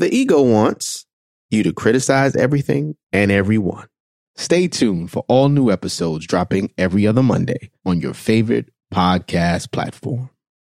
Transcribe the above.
The ego wants you to criticize everything and everyone. Stay tuned for all new episodes dropping every other Monday on your favorite podcast platform.